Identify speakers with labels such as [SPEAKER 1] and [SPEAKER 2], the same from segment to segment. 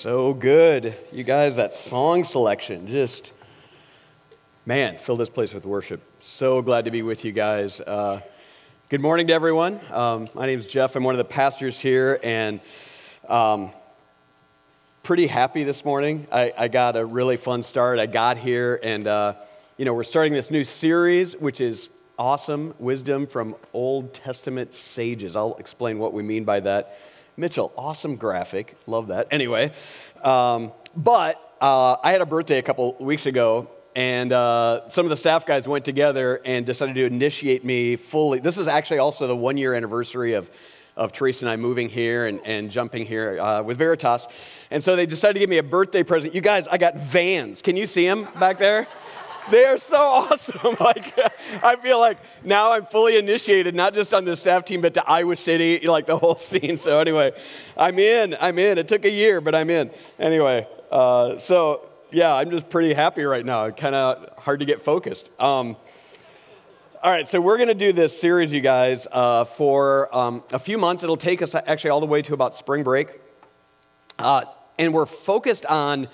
[SPEAKER 1] So good. You guys, that song selection just, man, fill this place with worship. So glad to be with you guys. Uh, good morning to everyone. Um, my name is Jeff. I'm one of the pastors here, and um, pretty happy this morning. I, I, got a really fun start. I got here, and, uh, you know, we're starting this new series, which is awesome wisdom from Old Testament sages. I'll explain what we mean by that. Mitchell, awesome graphic. Love that. Anyway, um, but uh, I had a birthday a couple weeks ago, and uh, some of the staff guys went together and decided to initiate me fully. This is actually also the one year anniversary of, of Teresa and I moving here and, and jumping here uh, with Veritas. And so they decided to give me a birthday present. You guys, I got vans. Can you see them back there? They are so awesome. Like, I feel like now I'm fully initiated, not just on the staff team, but to Iowa City, like the whole scene. So, anyway, I'm in. I'm in. It took a year, but I'm in. Anyway, uh, so yeah, I'm just pretty happy right now. Kind of hard to get focused. Um, all right, so we're going to do this series, you guys, uh, for um, a few months. It'll take us actually all the way to about spring break. Uh, and we're focused on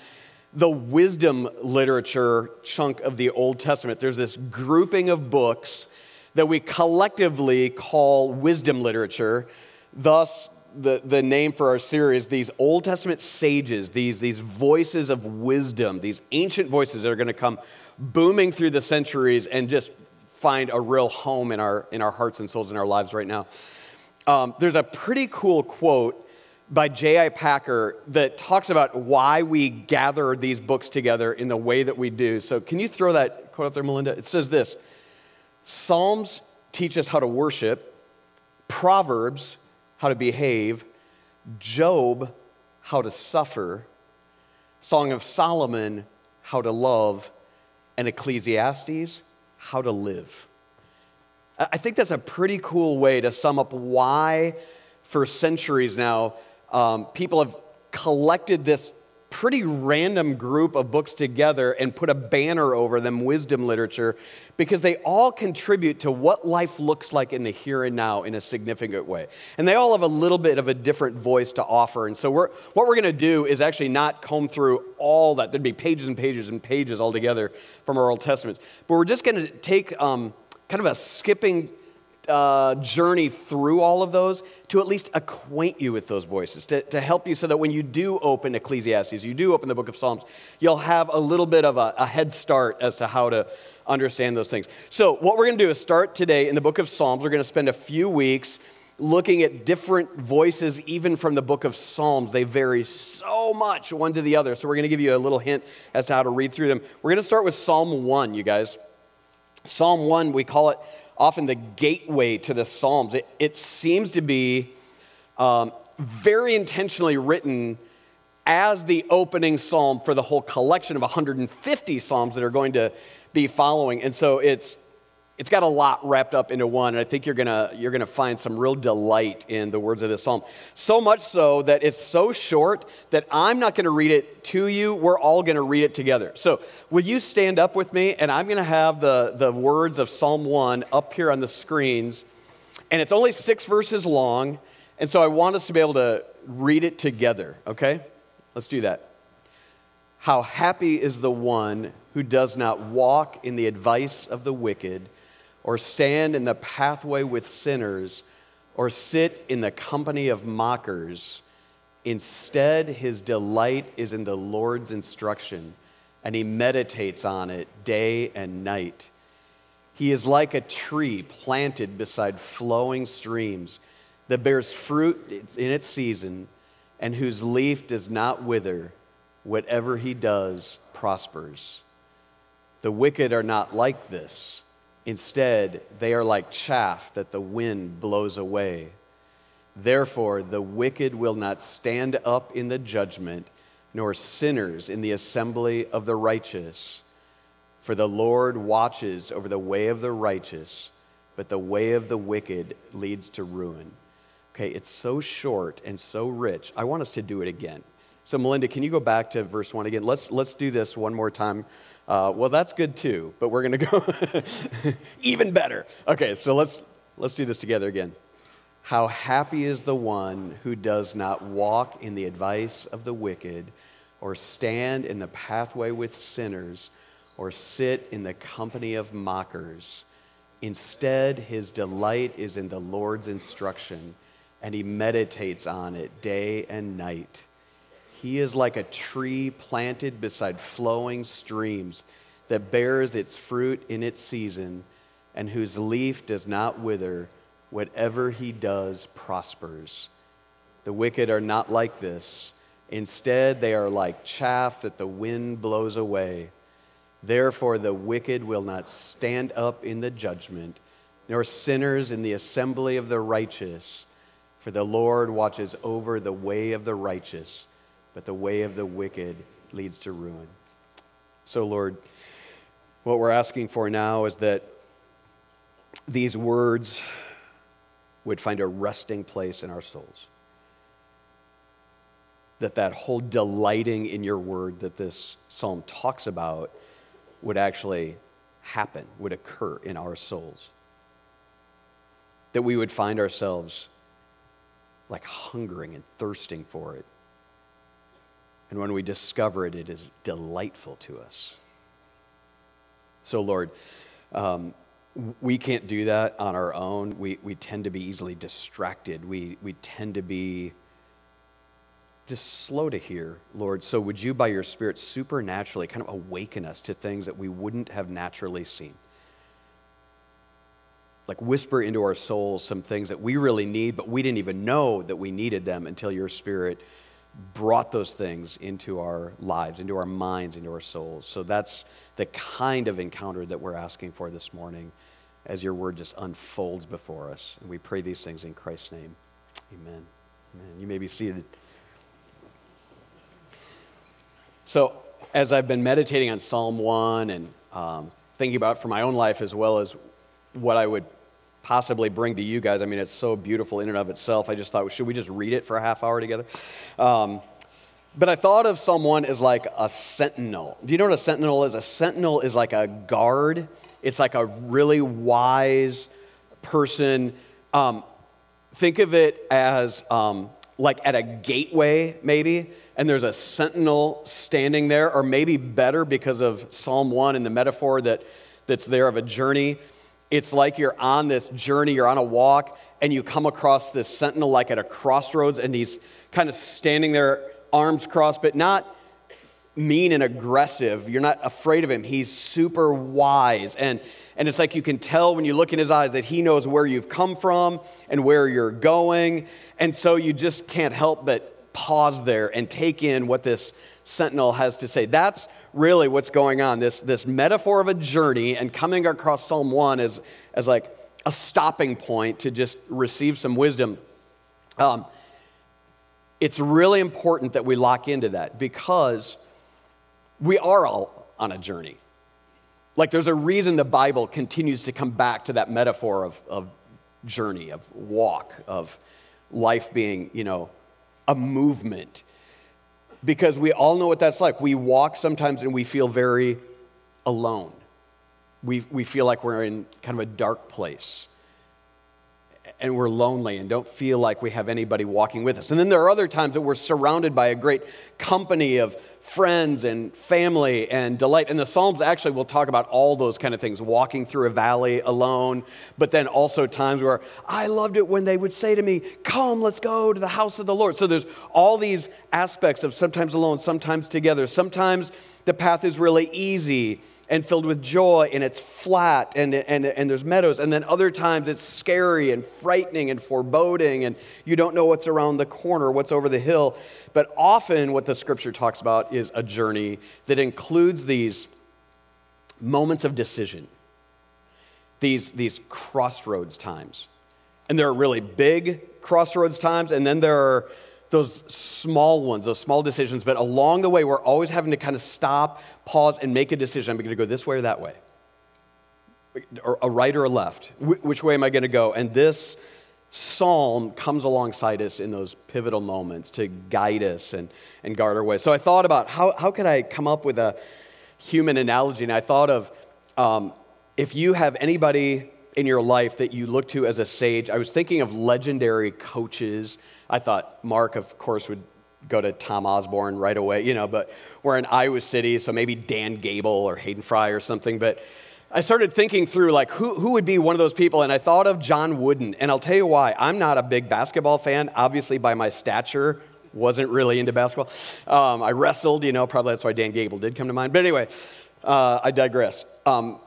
[SPEAKER 1] the wisdom literature chunk of the Old Testament. There's this grouping of books that we collectively call wisdom literature. Thus, the, the name for our series, these Old Testament sages, these, these voices of wisdom, these ancient voices that are going to come booming through the centuries and just find a real home in our, in our hearts and souls in our lives right now. Um, there's a pretty cool quote by J.I. Packer that talks about why we gather these books together in the way that we do. So, can you throw that quote up there, Melinda? It says this Psalms teach us how to worship, Proverbs, how to behave, Job, how to suffer, Song of Solomon, how to love, and Ecclesiastes, how to live. I think that's a pretty cool way to sum up why, for centuries now, um, people have collected this pretty random group of books together and put a banner over them, wisdom literature, because they all contribute to what life looks like in the here and now in a significant way. And they all have a little bit of a different voice to offer. And so, we're, what we're going to do is actually not comb through all that. There'd be pages and pages and pages altogether from our Old Testaments. But we're just going to take um, kind of a skipping uh, journey through all of those to at least acquaint you with those voices, to, to help you so that when you do open Ecclesiastes, you do open the book of Psalms, you'll have a little bit of a, a head start as to how to understand those things. So, what we're going to do is start today in the book of Psalms. We're going to spend a few weeks looking at different voices, even from the book of Psalms. They vary so much one to the other. So, we're going to give you a little hint as to how to read through them. We're going to start with Psalm 1, you guys. Psalm 1, we call it often the gateway to the Psalms. It, it seems to be um, very intentionally written as the opening psalm for the whole collection of 150 psalms that are going to be following. And so it's it's got a lot wrapped up into one, and I think you're gonna, you're gonna find some real delight in the words of this psalm. So much so that it's so short that I'm not gonna read it to you, we're all gonna read it together. So, will you stand up with me? And I'm gonna have the, the words of Psalm 1 up here on the screens, and it's only six verses long, and so I want us to be able to read it together, okay? Let's do that. How happy is the one who does not walk in the advice of the wicked or stand in the pathway with sinners, or sit in the company of mockers. Instead, his delight is in the Lord's instruction, and he meditates on it day and night. He is like a tree planted beside flowing streams that bears fruit in its season, and whose leaf does not wither. Whatever he does prospers. The wicked are not like this Instead, they are like chaff that the wind blows away. Therefore, the wicked will not stand up in the judgment, nor sinners in the assembly of the righteous. For the Lord watches over the way of the righteous, but the way of the wicked leads to ruin. Okay, it's so short and so rich. I want us to do it again. So, Melinda, can you go back to verse 1 again? Let's, let's do this one more time uh, well, that's good too, but we're going to go even better. Okay, so let's, let's do this together again. How happy is the one who does not walk in the advice of the wicked, or stand in the pathway with sinners, or sit in the company of mockers. Instead, his delight is in the Lord's instruction, and he meditates on it day and night. He is like a tree planted beside flowing streams that bears its fruit in its season and whose leaf does not wither. Whatever he does prospers. The wicked are not like this. Instead, they are like chaff that the wind blows away. Therefore, the wicked will not stand up in the judgment, nor sinners in the assembly of the righteous. For the Lord watches over the way of the righteous, but the way of the wicked leads to ruin. So, Lord, what we're asking for now is that these words would find a resting place in our souls. That that whole delighting in your word that this psalm talks about would actually happen, would occur in our souls. That we would find ourselves like hungering and thirsting for it. And when we discover it, it is delightful to us. So, Lord, um, we can't do that on our own. We, we tend to be easily distracted. We, we tend to be just slow to hear, Lord. So, would you, by your Spirit, supernaturally kind of awaken us to things that we wouldn't have naturally seen? Like whisper into our souls some things that we really need, but we didn't even know that we needed them until your Spirit brought those things into our lives, into our minds, into our souls. So that's the kind of encounter that we're asking for this morning as your word just unfolds before us. And we pray these things in Christ's name. Amen. Amen. You may be seated. So, as I've been meditating on Psalm 1 and um, thinking about for my own life as well as what I would possibly bring to you guys. I mean, it's so beautiful in and of itself. I just thought, should we just read it for a half hour together? Um, but I thought of someone as like a sentinel. Do you know what a sentinel is? A sentinel is like a guard, it's like a really wise person. Um, think of it as um, like at a gateway, maybe, and there's a sentinel standing there, or maybe better because of Psalm 1 and the metaphor that, that's there of a journey it's like you're on this journey, you're on a walk, and you come across this sentinel like at a crossroads, and he's kind of standing there, arms crossed, but not mean and aggressive. You're not afraid of him. He's super wise. And, and it's like you can tell when you look in his eyes that he knows where you've come from and where you're going. And so you just can't help but pause there and take in what this sentinel has to say. That's really what's going on. This, this metaphor of a journey and coming across Psalm 1 as, as like a stopping point to just receive some wisdom. Um, it's really important that we lock into that because we are all on a journey. Like, there's a reason the Bible continues to come back to that metaphor of, of journey, of walk, of life being, you know, a movement because we all know what that's like. We walk sometimes and we feel very alone. We, we feel like we're in kind of a dark place and we're lonely and don't feel like we have anybody walking with us. And then there are other times that we're surrounded by a great company of friends and family and delight. And the Psalms actually will talk about all those kind of things walking through a valley alone, but then also times where I loved it when they would say to me, Come, let's go to the house of the Lord. So there's all these aspects of sometimes alone, sometimes together. Sometimes the path is really easy and filled with joy and it's flat and, and, and there's meadows. And then other times it's scary and frightening and foreboding and you don't know what's around the corner, what's over the hill. But often what the scripture talks about is a journey that includes these moments of decision, these, these crossroads times. And there are really big crossroads times, and then there are those small ones, those small decisions, but along the way, we're always having to kind of stop, pause, and make a decision. I'm going to go this way or that way, or a right or a left. Which way am I going to go? And this psalm comes alongside us in those pivotal moments to guide us and, and guard our way. So I thought about how, how could I come up with a human analogy? And I thought of um, if you have anybody in your life that you look to as a sage? I was thinking of legendary coaches. I thought Mark, of course, would go to Tom Osborne right away, you know, but we're in Iowa City, so maybe Dan Gable or Hayden Fry or something. But I started thinking through like who, who would be one of those people, and I thought of John Wooden. And I'll tell you why. I'm not a big basketball fan, obviously, by my stature. Wasn't really into basketball. Um, I wrestled, you know, probably that's why Dan Gable did come to mind. But anyway, uh, I digress. Um,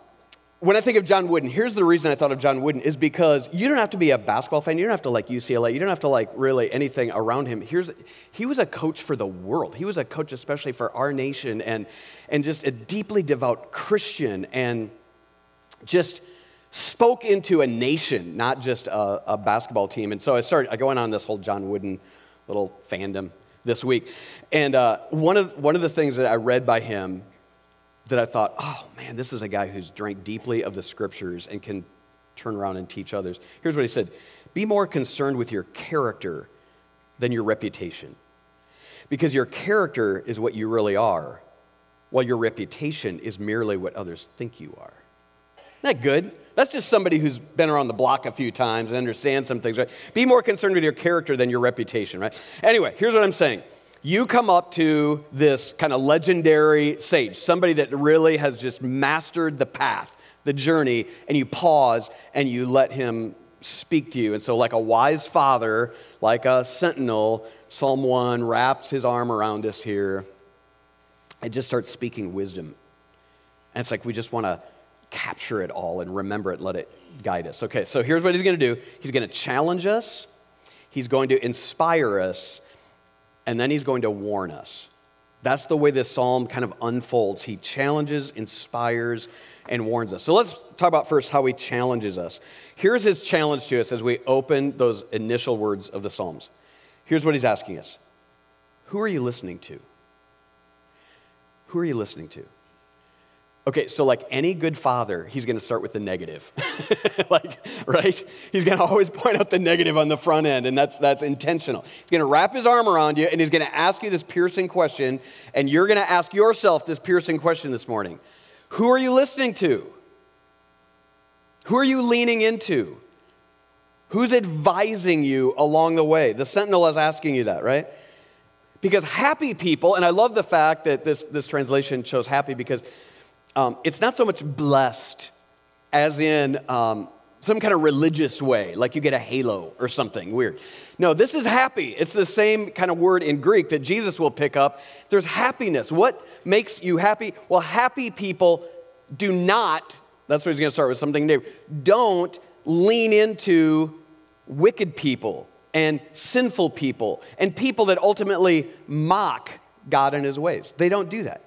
[SPEAKER 1] when I think of John Wooden, here's the reason I thought of John Wooden is because you don't have to be a basketball fan. You don't have to like UCLA. You don't have to like really anything around him. Here's, he was a coach for the world. He was a coach especially for our nation and, and just a deeply devout Christian and just spoke into a nation, not just a, a basketball team. And so I started going on this whole John Wooden little fandom this week. And uh, one, of, one of the things that I read by him that I thought, oh man, this is a guy who's drank deeply of the scriptures and can turn around and teach others. Here's what he said Be more concerned with your character than your reputation. Because your character is what you really are, while your reputation is merely what others think you are. Isn't that good? That's just somebody who's been around the block a few times and understands some things, right? Be more concerned with your character than your reputation, right? Anyway, here's what I'm saying you come up to this kind of legendary sage, somebody that really has just mastered the path, the journey, and you pause and you let him speak to you. And so, like a wise father, like a sentinel, Psalm 1 wraps his arm around us here and just starts speaking wisdom. And it's like we just want to capture it all and remember it, let it guide us. Okay, so here's what he's going to do he's going to challenge us, he's going to inspire us, and then he's going to warn us. That's the way this psalm kind of unfolds. He challenges, inspires, and warns us. So let's talk about first how he challenges us. Here's his challenge to us as we open those initial words of the Psalms. Here's what he's asking us Who are you listening to? Who are you listening to? Okay, so like any good father, he's to start with the negative. like, right? He's to always point out the negative on the front end, and that's, that's intentional. He's to wrap his arm around you, and he's to ask you this piercing question, and you're to ask yourself this piercing question this morning Who are you listening to? Who are you leaning into? Who's advising you along the way? The sentinel is asking you that, right? Because happy people, and I love the fact that this, this translation shows happy because um, it's not so much blessed as in um, some kind of religious way, like you get a halo or something weird. No, this is happy. It's the same kind of word in Greek that Jesus will pick up. There's happiness. What makes you happy? Well, happy people do not, that's what he's going to start with something new, don't lean into wicked people and sinful people and people that ultimately mock God and his ways. They don't do that.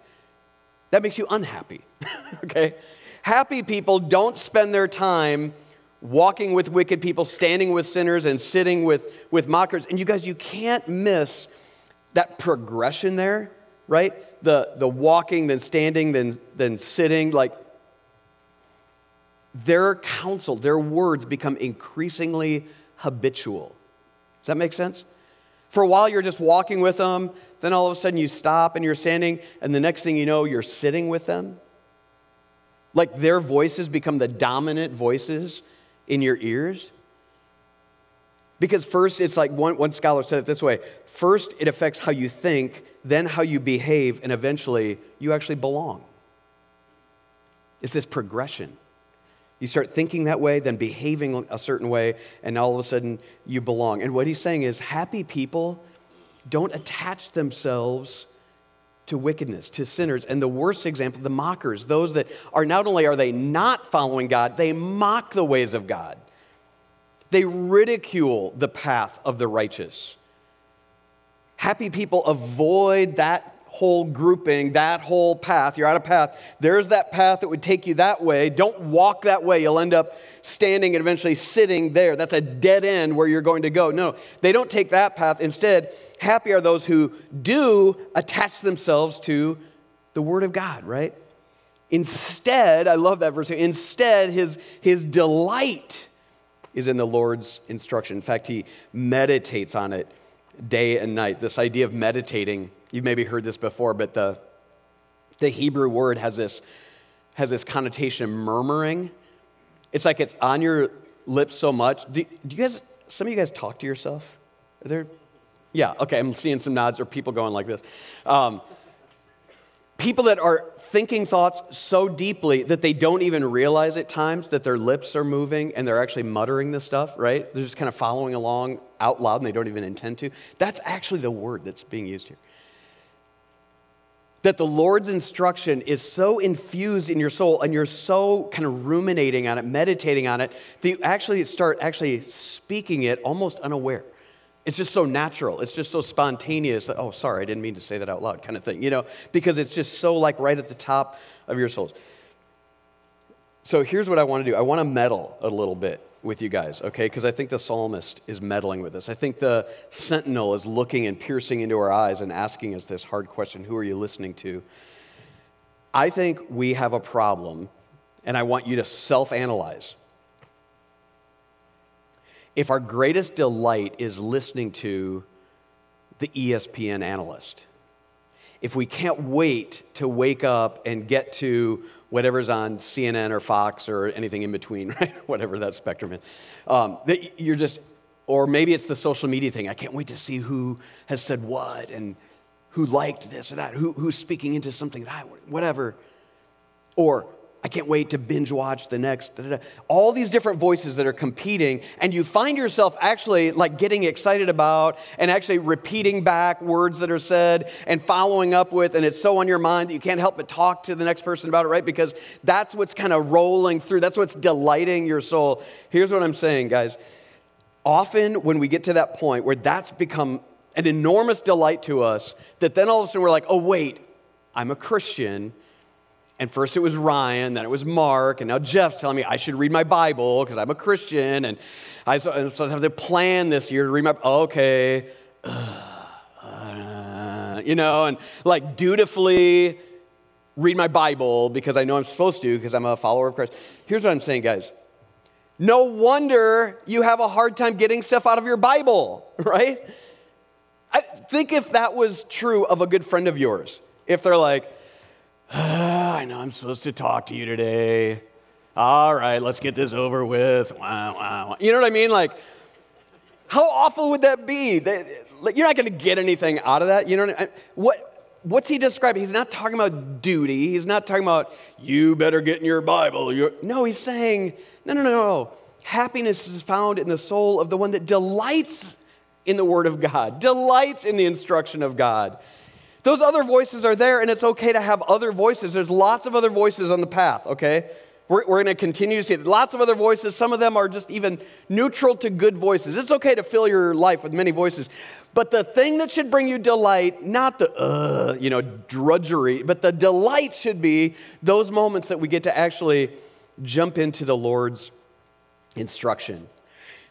[SPEAKER 1] That makes you unhappy, okay? Happy people don't spend their time walking with wicked people, standing with sinners, and sitting with, with mockers. And you guys, you can't miss that progression there, right? The, the walking, then standing, then, then sitting. Like, their counsel, their words become increasingly habitual. Does that make sense? For a while, you're just walking with them, then all of a sudden you stop and you're standing, and the next thing you know, you're sitting with them. Like their voices become the dominant voices in your ears. Because first, it's like one, one scholar said it this way first, it affects how you think, then how you behave, and eventually, you actually belong. It's this progression. You start thinking that way, then behaving a certain way, and all of a sudden you belong. And what he's saying is happy people don't attach themselves to wickedness, to sinners. And the worst example, the mockers, those that are not only are they not following God, they mock the ways of God. They ridicule the path of the righteous. Happy people avoid that whole grouping, that whole path. You're out of path. There's that path that would take you that way. Don't walk that way. You'll end up standing and eventually sitting there. That's a dead end where you're going to go. No, they don't take that path. Instead, happy are those who do attach themselves to the Word of God, right? Instead, I love that verse. Instead, his, his delight is in the Lord's instruction. In fact, he meditates on it day and night. This idea of meditating You've maybe heard this before, but the, the Hebrew word has this, has this connotation of murmuring. It's like it's on your lips so much. Do, do you guys, some of you guys talk to yourself? Are there? Yeah, okay, I'm seeing some nods or people going like this. Um, people that are thinking thoughts so deeply that they don't even realize at times that their lips are moving and they're actually muttering this stuff, right? They're just kind of following along out loud and they don't even intend to. That's actually the word that's being used here that the Lord's instruction is so infused in your soul and you're so kind of ruminating on it, meditating on it, that you actually start actually speaking it almost unaware. It's just so natural. It's just so spontaneous that, oh, sorry, I didn't mean to say that out loud, kind of thing, you know, because it's just so like right at the top of your souls. So here's what I want to do I want to meddle a little bit with you guys, okay? Because I think the psalmist is meddling with us. I think the sentinel is looking and piercing into our eyes and asking us this hard question Who are you listening to? I think we have a problem, and I want you to self analyze. If our greatest delight is listening to the ESPN analyst, if we can't wait to wake up and get to whatever's on CNN or Fox or anything in between, right? Whatever that spectrum is. Um, that you're just, or maybe it's the social media thing. I can't wait to see who has said what and who liked this or that, who, who's speaking into something that I, whatever. Or I can't wait to binge watch the next. Da, da, da. All these different voices that are competing, and you find yourself actually like getting excited about and actually repeating back words that are said and following up with, and it's so on your mind that you can't help but talk to the next person about it, right? Because that's what's kind of rolling through, that's what's delighting your soul. Here's what I'm saying, guys. Often, when we get to that point where that's become an enormous delight to us, that then all of a sudden we're like, oh, wait, I'm a Christian and first it was Ryan, then it was Mark, and now Jeff's telling me I should read my Bible because I'm a Christian, and I so I have to plan this year to read my. Okay, you know, and like dutifully read my Bible because I know I'm supposed to because I'm a follower of Christ. Here's what I'm saying, guys. No wonder you have a hard time getting stuff out of your Bible, right? I think if that was true of a good friend of yours, if they're like, I know I'm supposed to talk to you today. All right, let's get this over with. Wow, wow. You know what I mean? Like, how awful would that be? You're not going to get anything out of that. You know what, I mean? what What's he describing? He's not talking about duty. He's not talking about you better get in your Bible. You're, no, he's saying, no, no, no, no. Happiness is found in the soul of the one that delights in the Word of God, delights in the instruction of God. Those other voices are there, and it's okay to have other voices. There's lots of other voices on the path, okay? We're, we're going to continue to see it. Lots of other voices. Some of them are just even neutral to good voices. It's okay to fill your life with many voices. But the thing that should bring you delight, not the, uh, you know, drudgery, but the delight should be those moments that we get to actually jump into the Lord's instruction.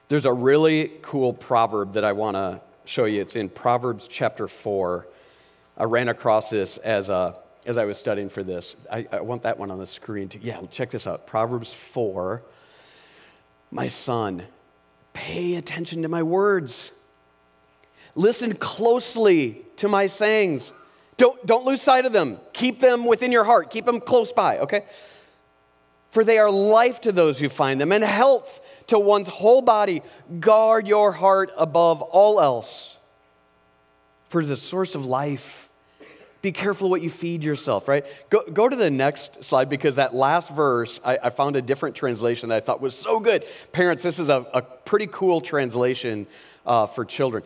[SPEAKER 1] There's a really cool proverb that I want to show you. It's in Proverbs chapter 4. I ran across this as, a, as I was studying for this. I, I want that one on the screen too. Yeah, check this out Proverbs 4. My son, pay attention to my words. Listen closely to my sayings. Don't, don't lose sight of them. Keep them within your heart. Keep them close by, okay? For they are life to those who find them and health to one's whole body. Guard your heart above all else, for the source of life be careful what you feed yourself, right? Go, go to the next slide because that last verse, I, I found a different translation that I thought was so good. Parents, this is a, a pretty cool translation uh, for children.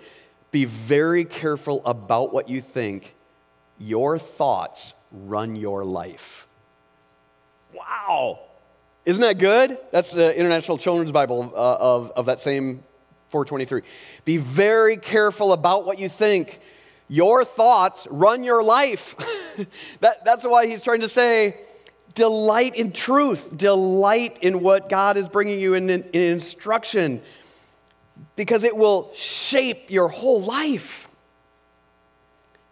[SPEAKER 1] Be very careful about what you think. Your thoughts run your life. Wow. Isn't that good? That's the International Children's Bible uh, of, of that same 423. Be very careful about what you think your thoughts run your life. that, that's why he's trying to say, delight in truth, delight in what God is bringing you in, in, in instruction, because it will shape your whole life.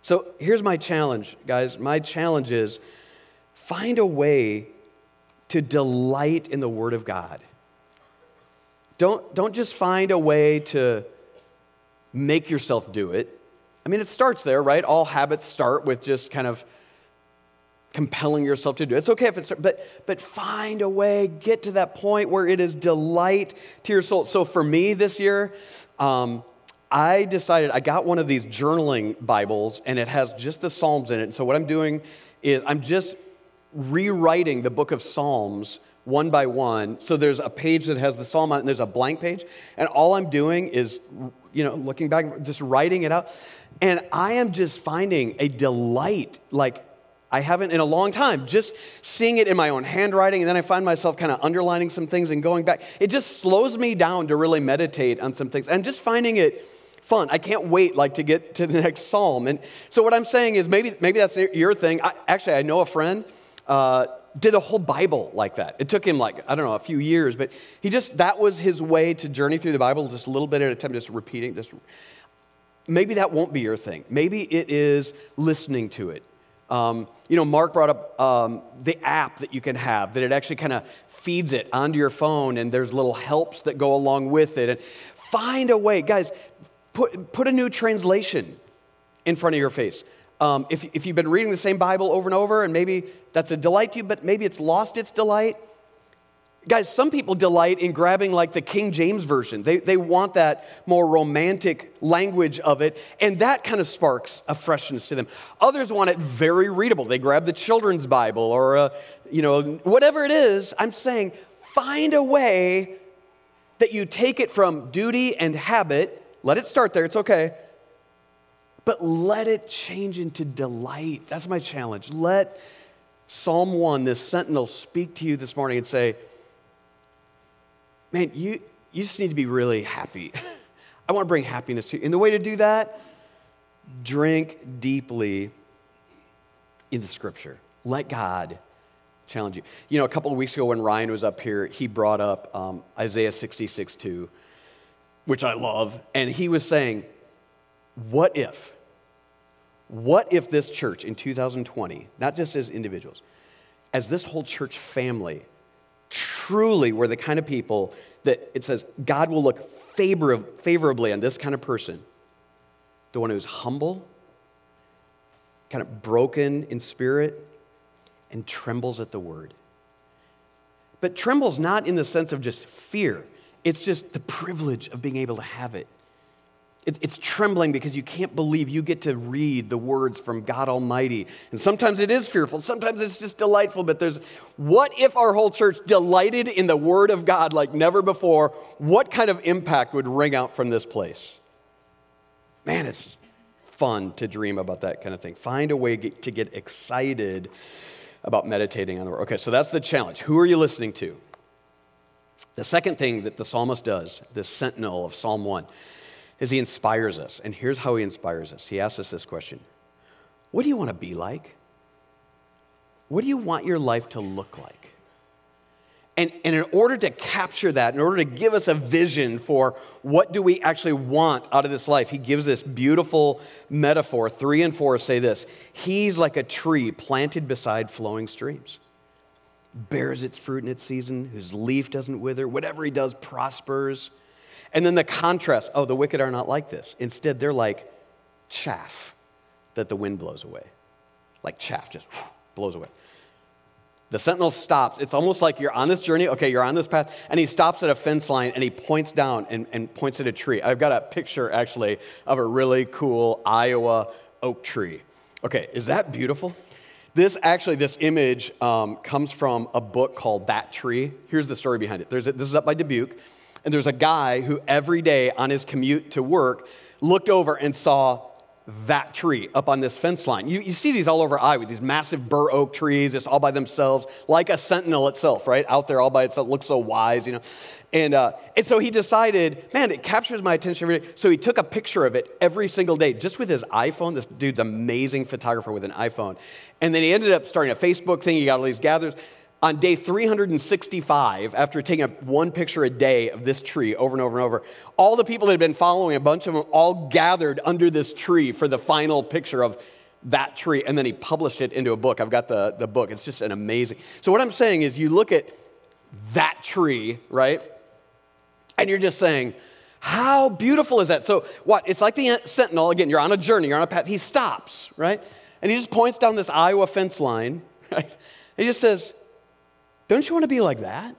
[SPEAKER 1] So here's my challenge, guys. My challenge is find a way to delight in the Word of God. Don't, don't just find a way to make yourself do it. I mean, it starts there, right? All habits start with just kind of compelling yourself to do. It's okay if it's, but, but find a way, get to that point where it is delight to your soul. So for me this year, um, I decided I got one of these journaling Bibles and it has just the Psalms in it. And so what I'm doing is I'm just rewriting the book of Psalms one by one. So there's a page that has the psalm on it, and there's a blank page. And all I'm doing is, you know, looking back, just writing it out. And I am just finding a delight, like I haven't in a long time, just seeing it in my own handwriting. And then I find myself kind of underlining some things and going back. It just slows me down to really meditate on some things. And just finding it fun. I can't wait like to get to the next psalm. And so what I'm saying is maybe maybe that's your thing. I, actually, I know a friend uh, did a whole Bible like that. It took him like, I don't know, a few years, but he just, that was his way to journey through the Bible, just a little bit at a time, just repeating, just. Maybe that won't be your thing. Maybe it is listening to it. Um, you know, Mark brought up um, the app that you can have, that it actually kind of feeds it onto your phone, and there's little helps that go along with it. And find a way, guys, put, put a new translation in front of your face. Um, if, if you've been reading the same Bible over and over, and maybe that's a delight to you, but maybe it's lost its delight. Guys, some people delight in grabbing like the King James Version. They, they want that more romantic language of it, and that kind of sparks a freshness to them. Others want it very readable. They grab the children's Bible or, uh, you know, whatever it is. I'm saying find a way that you take it from duty and habit, let it start there, it's okay, but let it change into delight. That's my challenge. Let Psalm 1, this sentinel, speak to you this morning and say, Man, you, you just need to be really happy. I want to bring happiness to you. And the way to do that, drink deeply in the scripture. Let God challenge you. You know, a couple of weeks ago when Ryan was up here, he brought up um, Isaiah 66 2, which I love. And he was saying, what if? What if this church in 2020, not just as individuals, as this whole church family, truly were the kind of people that it says God will look favor- favorably on this kind of person, the one who's humble, kind of broken in spirit, and trembles at the word. But trembles not in the sense of just fear, it's just the privilege of being able to have it it's trembling because you can't believe you get to read the words from God Almighty. And sometimes it is fearful, sometimes it's just delightful. But there's what if our whole church delighted in the Word of God like never before? What kind of impact would ring out from this place? Man, it's fun to dream about that kind of thing. Find a way to get excited about meditating on the Word. Okay, so that's the challenge. Who are you listening to? The second thing that the psalmist does, the sentinel of Psalm 1, is he inspires us. And here's how he inspires us. He asks us this question What do you want to be like? What do you want your life to look like? And, and in order to capture that, in order to give us a vision for what do we actually want out of this life, he gives this beautiful metaphor. Three and four say this He's like a tree planted beside flowing streams, bears its fruit in its season, whose leaf doesn't wither. Whatever he does prospers. And then the contrast oh, the wicked are not like this. Instead, they're like chaff that the wind blows away. Like chaff, just blows away. The sentinel stops. It's almost like you're on this journey. Okay, you're on this path. And he stops at a fence line and he points down and, and points at a tree. I've got a picture actually of a really cool Iowa oak tree. Okay, is that beautiful? This actually, this image um, comes from a book called That Tree. Here's the story behind it. A, this is up by Dubuque. And there's a guy who every day on his commute to work looked over and saw that tree up on this fence line. You, you see these all over Iowa, these massive bur oak trees, just all by themselves, like a sentinel itself, right? Out there all by itself, looks so wise, you know. And, uh, and so he decided, man, it captures my attention every day. So he took a picture of it every single day, just with his iPhone. This dude's amazing photographer with an iPhone. And then he ended up starting a Facebook thing. He got all these gathers on day 365, after taking one picture a day of this tree over and over and over, all the people that had been following, a bunch of them all gathered under this tree for the final picture of that tree. And then he published it into a book. I've got the, the book. It's just an amazing. So, what I'm saying is, you look at that tree, right? And you're just saying, how beautiful is that? So, what? It's like the sentinel. Again, you're on a journey, you're on a path. He stops, right? And he just points down this Iowa fence line right? He just says, Don't you want to be like that?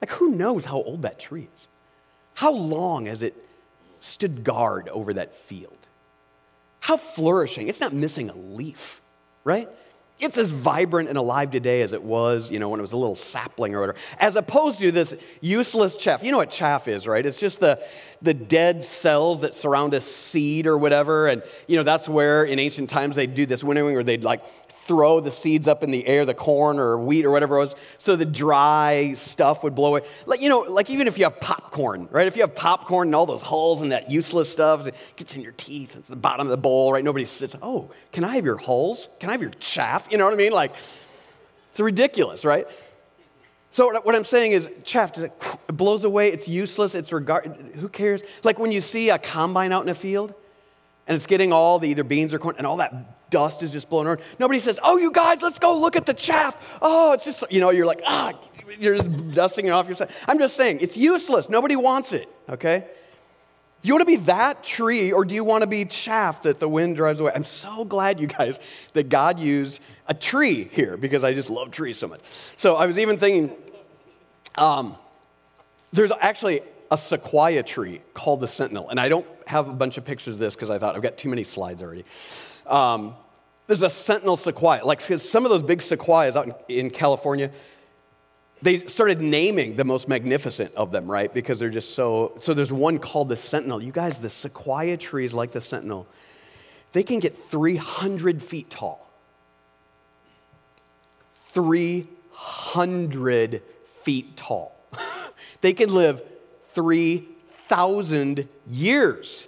[SPEAKER 1] Like, who knows how old that tree is? How long has it stood guard over that field? How flourishing. It's not missing a leaf, right? It's as vibrant and alive today as it was, you know, when it was a little sapling or whatever, as opposed to this useless chaff. You know what chaff is, right? It's just the, the dead cells that surround a seed or whatever. And, you know, that's where in ancient times they'd do this winnowing where they'd like throw the seeds up in the air, the corn or wheat or whatever it was, so the dry stuff would blow away. Like, you know, like even if you have popcorn, right? If you have popcorn and all those hulls and that useless stuff, it gets in your teeth, it's the bottom of the bowl, right? Nobody sits, oh, can I have your hulls? Can I have your chaff? You know what I mean? Like, it's ridiculous, right? So what I'm saying is, chaff, it blows away, it's useless, it's regard, who cares? Like when you see a combine out in a field, and it's getting all the either beans or corn, and all that dust is just blowing around. Nobody says, Oh, you guys, let's go look at the chaff. Oh, it's just, you know, you're like, ah, you're just dusting it off yourself. I'm just saying, it's useless. Nobody wants it, okay? Do you want to be that tree or do you want to be chaff that the wind drives away? I'm so glad, you guys, that God used a tree here because I just love trees so much. So I was even thinking, um, there's actually a sequoia tree called the sentinel. And I don't have a bunch of pictures of this because I thought I've got too many slides already. Um, there's a sentinel sequoia. Like some of those big sequoias out in, in California, they started naming the most magnificent of them, right? Because they're just so. So there's one called the sentinel. You guys, the sequoia trees like the sentinel, they can get 300 feet tall. 300 feet tall. they can live 3,000 years.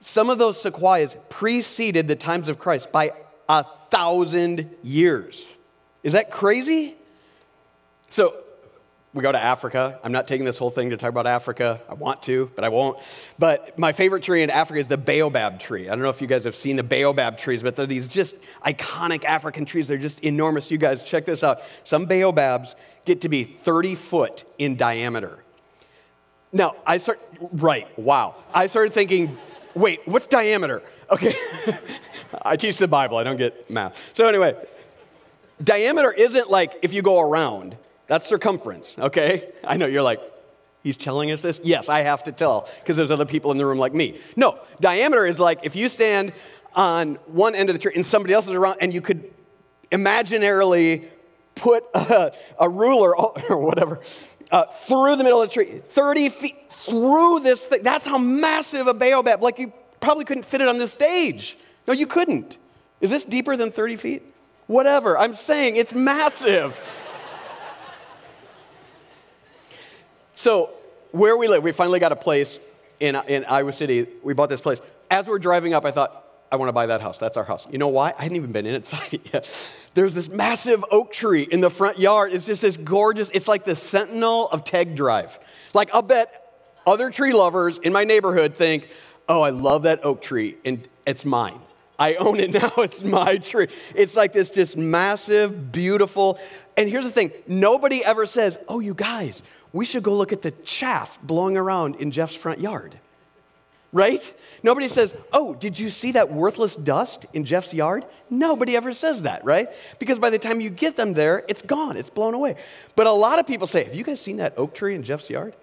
[SPEAKER 1] Some of those sequoias preceded the times of Christ by a thousand years. Is that crazy? So we go to Africa. I'm not taking this whole thing to talk about Africa. I want to, but I won't. But my favorite tree in Africa is the baobab tree. I don't know if you guys have seen the baobab trees, but they're these just iconic African trees. They're just enormous. You guys, check this out. Some baobabs get to be 30 foot in diameter. Now, I start, right, wow. I started thinking, wait, what's diameter? Okay, I teach the Bible, I don't get math. So, anyway, diameter isn't like if you go around, that's circumference, okay? I know you're like, he's telling us this? Yes, I have to tell because there's other people in the room like me. No, diameter is like if you stand on one end of the tree and somebody else is around and you could imaginarily put a, a ruler or whatever uh, through the middle of the tree, 30 feet through this thing. That's how massive a baobab, like you probably couldn't fit it on this stage. No, you couldn't. Is this deeper than 30 feet? Whatever. I'm saying it's massive. So, where we live, we finally got a place in, in Iowa City. We bought this place. As we're driving up, I thought, I want to buy that house. That's our house. You know why? I hadn't even been inside it yet. There's this massive oak tree in the front yard. It's just this gorgeous, it's like the sentinel of Teg Drive. Like, I'll bet other tree lovers in my neighborhood think, oh, I love that oak tree, and it's mine. I own it now. It's my tree. It's like this just massive, beautiful. And here's the thing nobody ever says, oh, you guys, we should go look at the chaff blowing around in Jeff's front yard right? Nobody says, Oh, did you see that worthless dust in Jeff's yard? Nobody ever says that, right? Because by the time you get them there, it's gone, it's blown away. But a lot of people say, Have you guys seen that oak tree in Jeff's yard?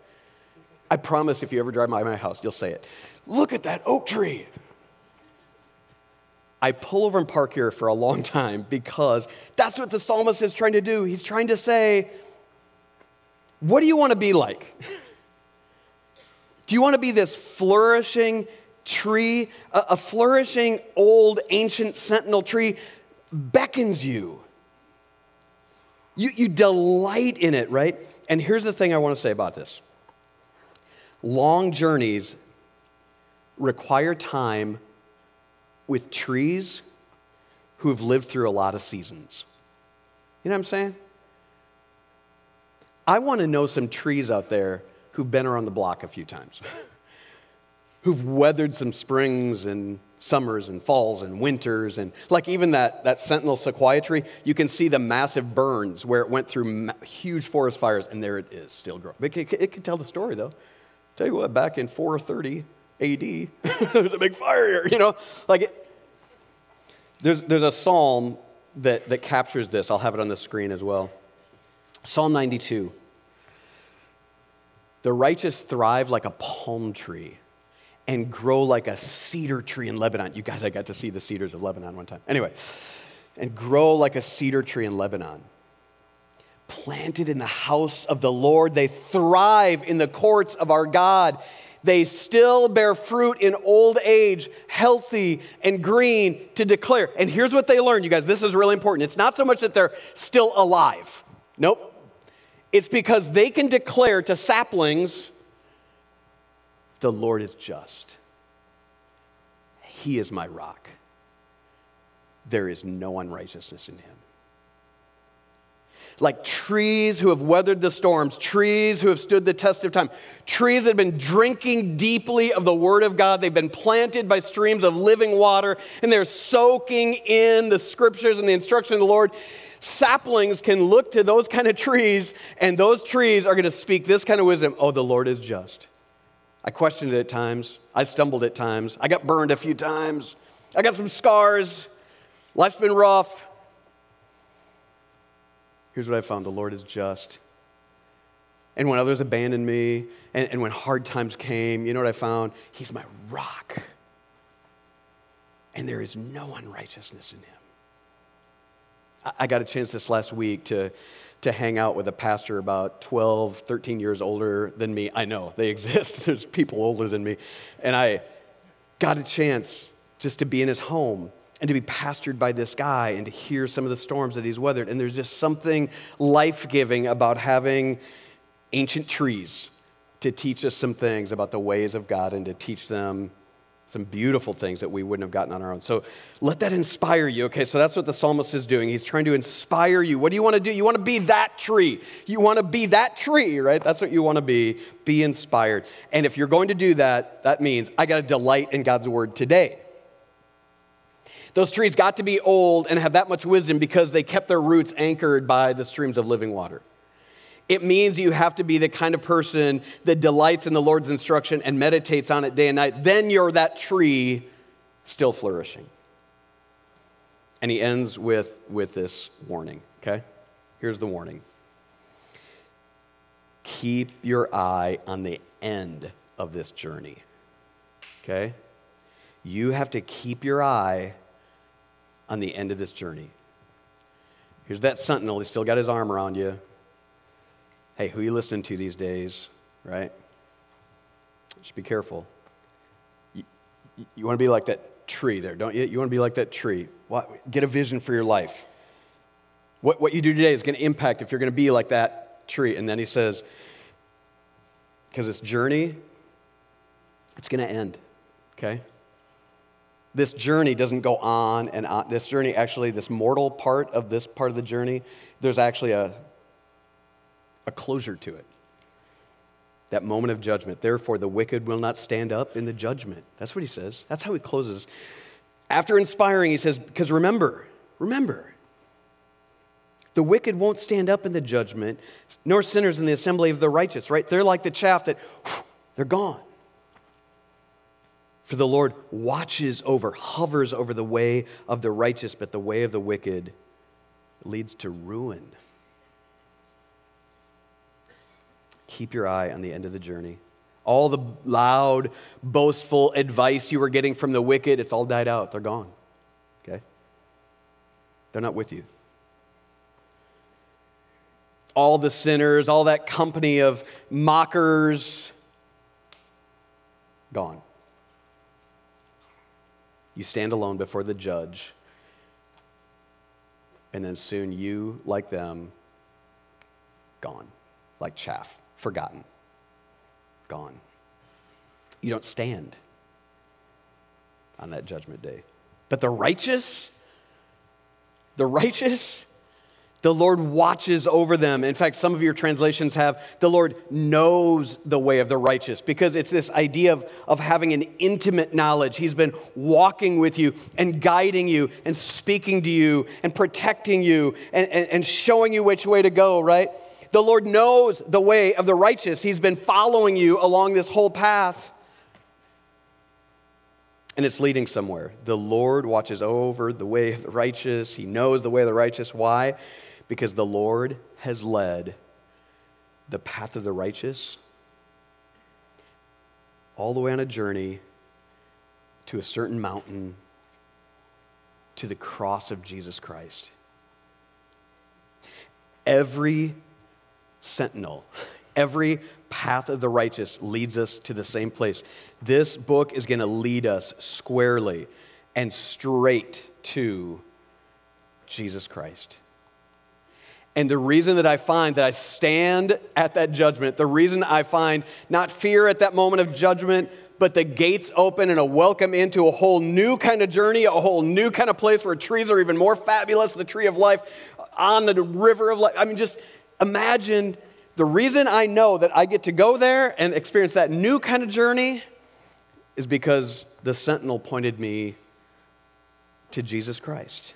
[SPEAKER 1] I promise if you ever drive by my house, you'll say it. Look at that oak tree. I pull over and park here for a long time because that's what the psalmist is trying to do. He's trying to say, What do you want to be like? Do you want to be this flourishing tree? A, a flourishing old ancient sentinel tree beckons you. you. You delight in it, right? And here's the thing I want to say about this long journeys require time with trees who've lived through a lot of seasons. You know what I'm saying? I want to know some trees out there who've been around the block a few times, who've weathered some springs and summers and falls and winters. And like even that, that sentinel sequoia tree, you can see the massive burns where it went through ma- huge forest fires, and there it is, still growing. It, it, it can tell the story, though. Tell you what, back in 430 AD, there was a big fire here, you know? Like, it, there's, there's a psalm that, that captures this. I'll have it on the screen as well. Psalm 92. The righteous thrive like a palm tree and grow like a cedar tree in Lebanon. You guys, I got to see the cedars of Lebanon one time. Anyway, and grow like a cedar tree in Lebanon. Planted in the house of the Lord, they thrive in the courts of our God. They still bear fruit in old age, healthy and green to declare. And here's what they learn, you guys. This is really important. It's not so much that they're still alive. Nope. It's because they can declare to saplings, the Lord is just. He is my rock. There is no unrighteousness in him like trees who have weathered the storms, trees who have stood the test of time, trees that have been drinking deeply of the Word of God. They've been planted by streams of living water, and they're soaking in the scriptures and the instruction of the Lord. Saplings can look to those kind of trees, and those trees are going to speak this kind of wisdom Oh, the Lord is just. I questioned it at times. I stumbled at times. I got burned a few times. I got some scars. Life's been rough. Here's what I found the Lord is just. And when others abandoned me, and, and when hard times came, you know what I found? He's my rock. And there is no unrighteousness in him. I, got a chance this last week to, to hang out with a pastor about 12, 13 years older than me. I know they exist, there's people older than me. And I got a chance just to be in his home and to be pastored by this guy and to hear some of the storms that he's weathered. And there's just something life giving about having ancient trees to teach us some things about the ways of God and to teach them some beautiful things that we wouldn't have gotten on our own. So let that inspire you. Okay, so that's what the psalmist is doing. He's trying to inspire you. What do you want to do? You want to be that tree. You want to be that tree, right? That's what you want to be. Be inspired. And if you're going to do that, that means I got to delight in God's word today. Those trees got to be old and have that much wisdom because they kept their roots anchored by the streams of living water. It means you have to be the kind of person that delights in the Lord's instruction and meditates on it day and night. Then you're that tree still flourishing. And he ends with, with this warning, okay? Here's the warning Keep your eye on the end of this journey, okay? You have to keep your eye on the end of this journey. Here's that sentinel. He's still got his arm around you. Hey, who you listening to these days, right? Just be careful. You, you want to be like that tree there, don't you? You want to be like that tree. Get a vision for your life. What, what you do today is going to impact if you're going to be like that tree. And then he says, because this journey, it's going to end, okay? this journey doesn't go on and on. This journey, actually, this mortal part of this part of the journey, there's actually a, a closure to it. That moment of judgment. Therefore, the wicked will not stand up in the judgment. That's what he says. That's how he closes. After inspiring, he says, because remember, remember, the wicked won't stand up in the judgment, nor sinners in the assembly of the righteous, right? They're like the chaff that whew, they're gone. For the Lord watches over, hovers over the way of the righteous, but the way of the wicked leads to ruin. Keep your eye on the end of the journey. All the loud, boastful advice you were getting from the wicked, it's all died out. They're gone. Okay? They're not with you. All the sinners, all that company of mockers, gone. You stand alone before the judge, and then soon you, like them, gone, like chaff, forgotten, gone. You don't stand on that judgment day. But the righteous, the righteous, the Lord watches over them. In fact, some of your translations have the Lord knows the way of the righteous because it's this idea of, of having an intimate knowledge. He's been walking with you and guiding you and speaking to you and protecting you and, and, and showing you which way to go, right? The Lord knows the way of the righteous. He's been following you along this whole path. and it's leading somewhere. The Lord watches over the way of the righteous, He knows the way of the righteous. Why? Because the Lord has led the path of the righteous all the way on a journey to a certain mountain to the cross of Jesus Christ. Every sentinel, every path of the righteous leads us to the same place. This book is going to lead us squarely and straight to Jesus Christ. And the reason that I find that I stand at that judgment, the reason I find not fear at that moment of judgment, but the gates open and a welcome into a whole new kind of journey, a whole new kind of place where trees are even more fabulous, the tree of life on the river of life. I mean, just imagine the reason I know that I get to go there and experience that new kind of journey is because the sentinel pointed me to Jesus Christ,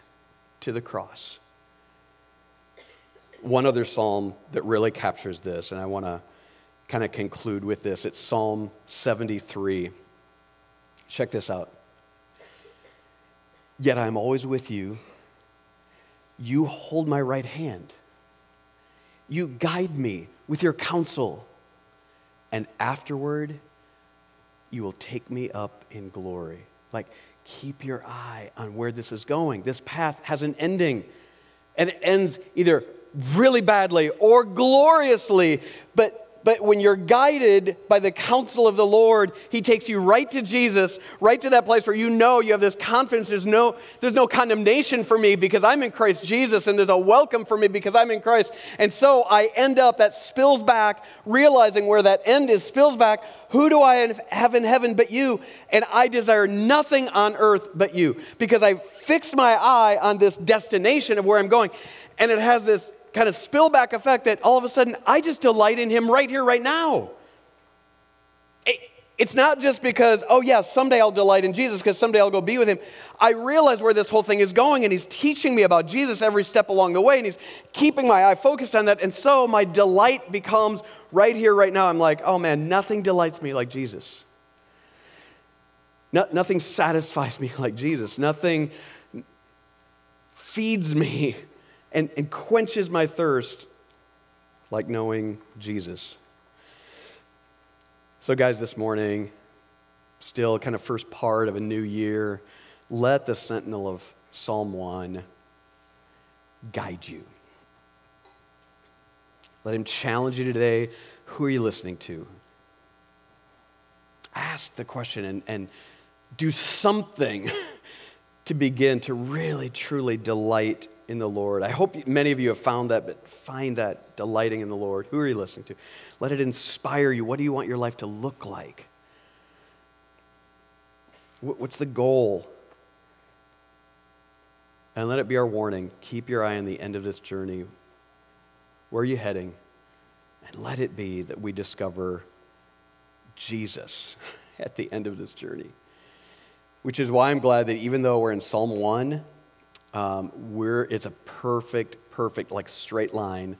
[SPEAKER 1] to the cross. One other psalm that really captures this, and I want to kind of conclude with this. It's Psalm 73. Check this out. Yet I'm always with you. You hold my right hand. You guide me with your counsel. And afterward, you will take me up in glory. Like, keep your eye on where this is going. This path has an ending, and it ends either really badly or gloriously. But but when you're guided by the counsel of the Lord, He takes you right to Jesus, right to that place where you know you have this confidence. There's no, there's no condemnation for me because I'm in Christ Jesus, and there's a welcome for me because I'm in Christ. And so I end up, that spills back, realizing where that end is, spills back. Who do I have in heaven but you? And I desire nothing on earth but you because I fixed my eye on this destination of where I'm going. And it has this kind of spillback effect that all of a sudden I just delight in him right here, right now. It, it's not just because, oh, yeah, someday I'll delight in Jesus because someday I'll go be with him. I realize where this whole thing is going, and he's teaching me about Jesus every step along the way, and he's keeping my eye focused on that. And so my delight becomes right here, right now. I'm like, oh man, nothing delights me like Jesus. No, nothing satisfies me like Jesus. Nothing feeds me and, and quenches my thirst like knowing Jesus. So, guys, this morning, still kind of first part of a new year, let the sentinel of Psalm 1 guide you. Let him challenge you today. Who are you listening to? Ask the question and, and do something to begin to really, truly delight in the Lord. I hope many of you have found that, but find that delighting in the Lord. Who are you listening to? Let it inspire you. What do you want your life to look like? What's the goal? And let it be our warning. Keep your eye on the end of this journey. Where are you heading? And let it be that we discover Jesus at the end of this journey. Which is why I'm glad that even though we're in Psalm 1, um, we're, it's a perfect, perfect, like straight line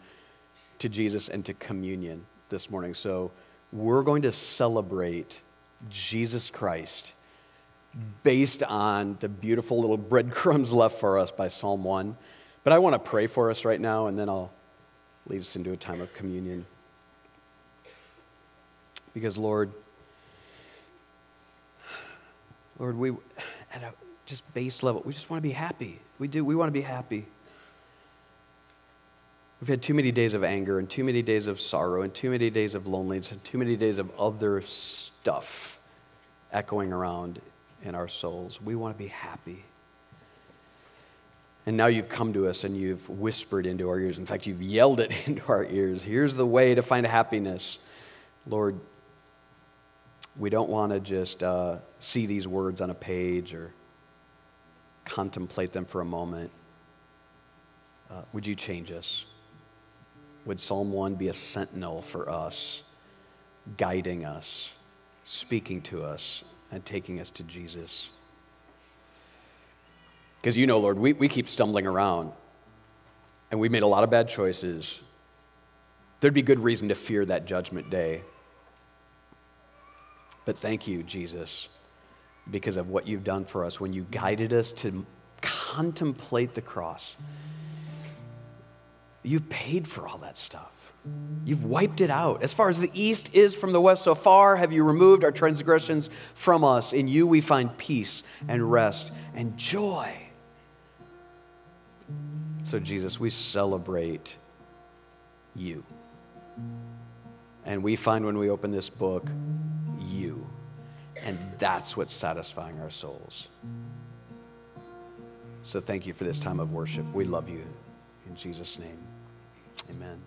[SPEAKER 1] to Jesus and to communion this morning. So we're going to celebrate Jesus Christ based on the beautiful little breadcrumbs left for us by Psalm 1. But I want to pray for us right now, and then I'll lead us into a time of communion. Because, Lord, Lord, we, at a just base level, we just want to be happy. We do. We want to be happy. We've had too many days of anger and too many days of sorrow and too many days of loneliness and too many days of other stuff echoing around in our souls. We want to be happy. And now you've come to us and you've whispered into our ears. In fact, you've yelled it into our ears. Here's the way to find happiness. Lord, we don't want to just uh, see these words on a page or contemplate them for a moment, uh, would you change us? Would Psalm 1 be a sentinel for us, guiding us, speaking to us, and taking us to Jesus? Because you know, Lord, we, we keep stumbling around and we've made a lot of bad choices. There'd be good reason to fear that judgment day. But thank you, Jesus, because of what you've done for us when you guided us to contemplate the cross. You've paid for all that stuff. You've wiped it out. As far as the east is from the west, so far have you removed our transgressions from us. In you we find peace and rest and joy. So, Jesus, we celebrate you. And we find when we open this book, you. And that's what's satisfying our souls. So thank you for this time of worship. We love you. In Jesus' name, amen.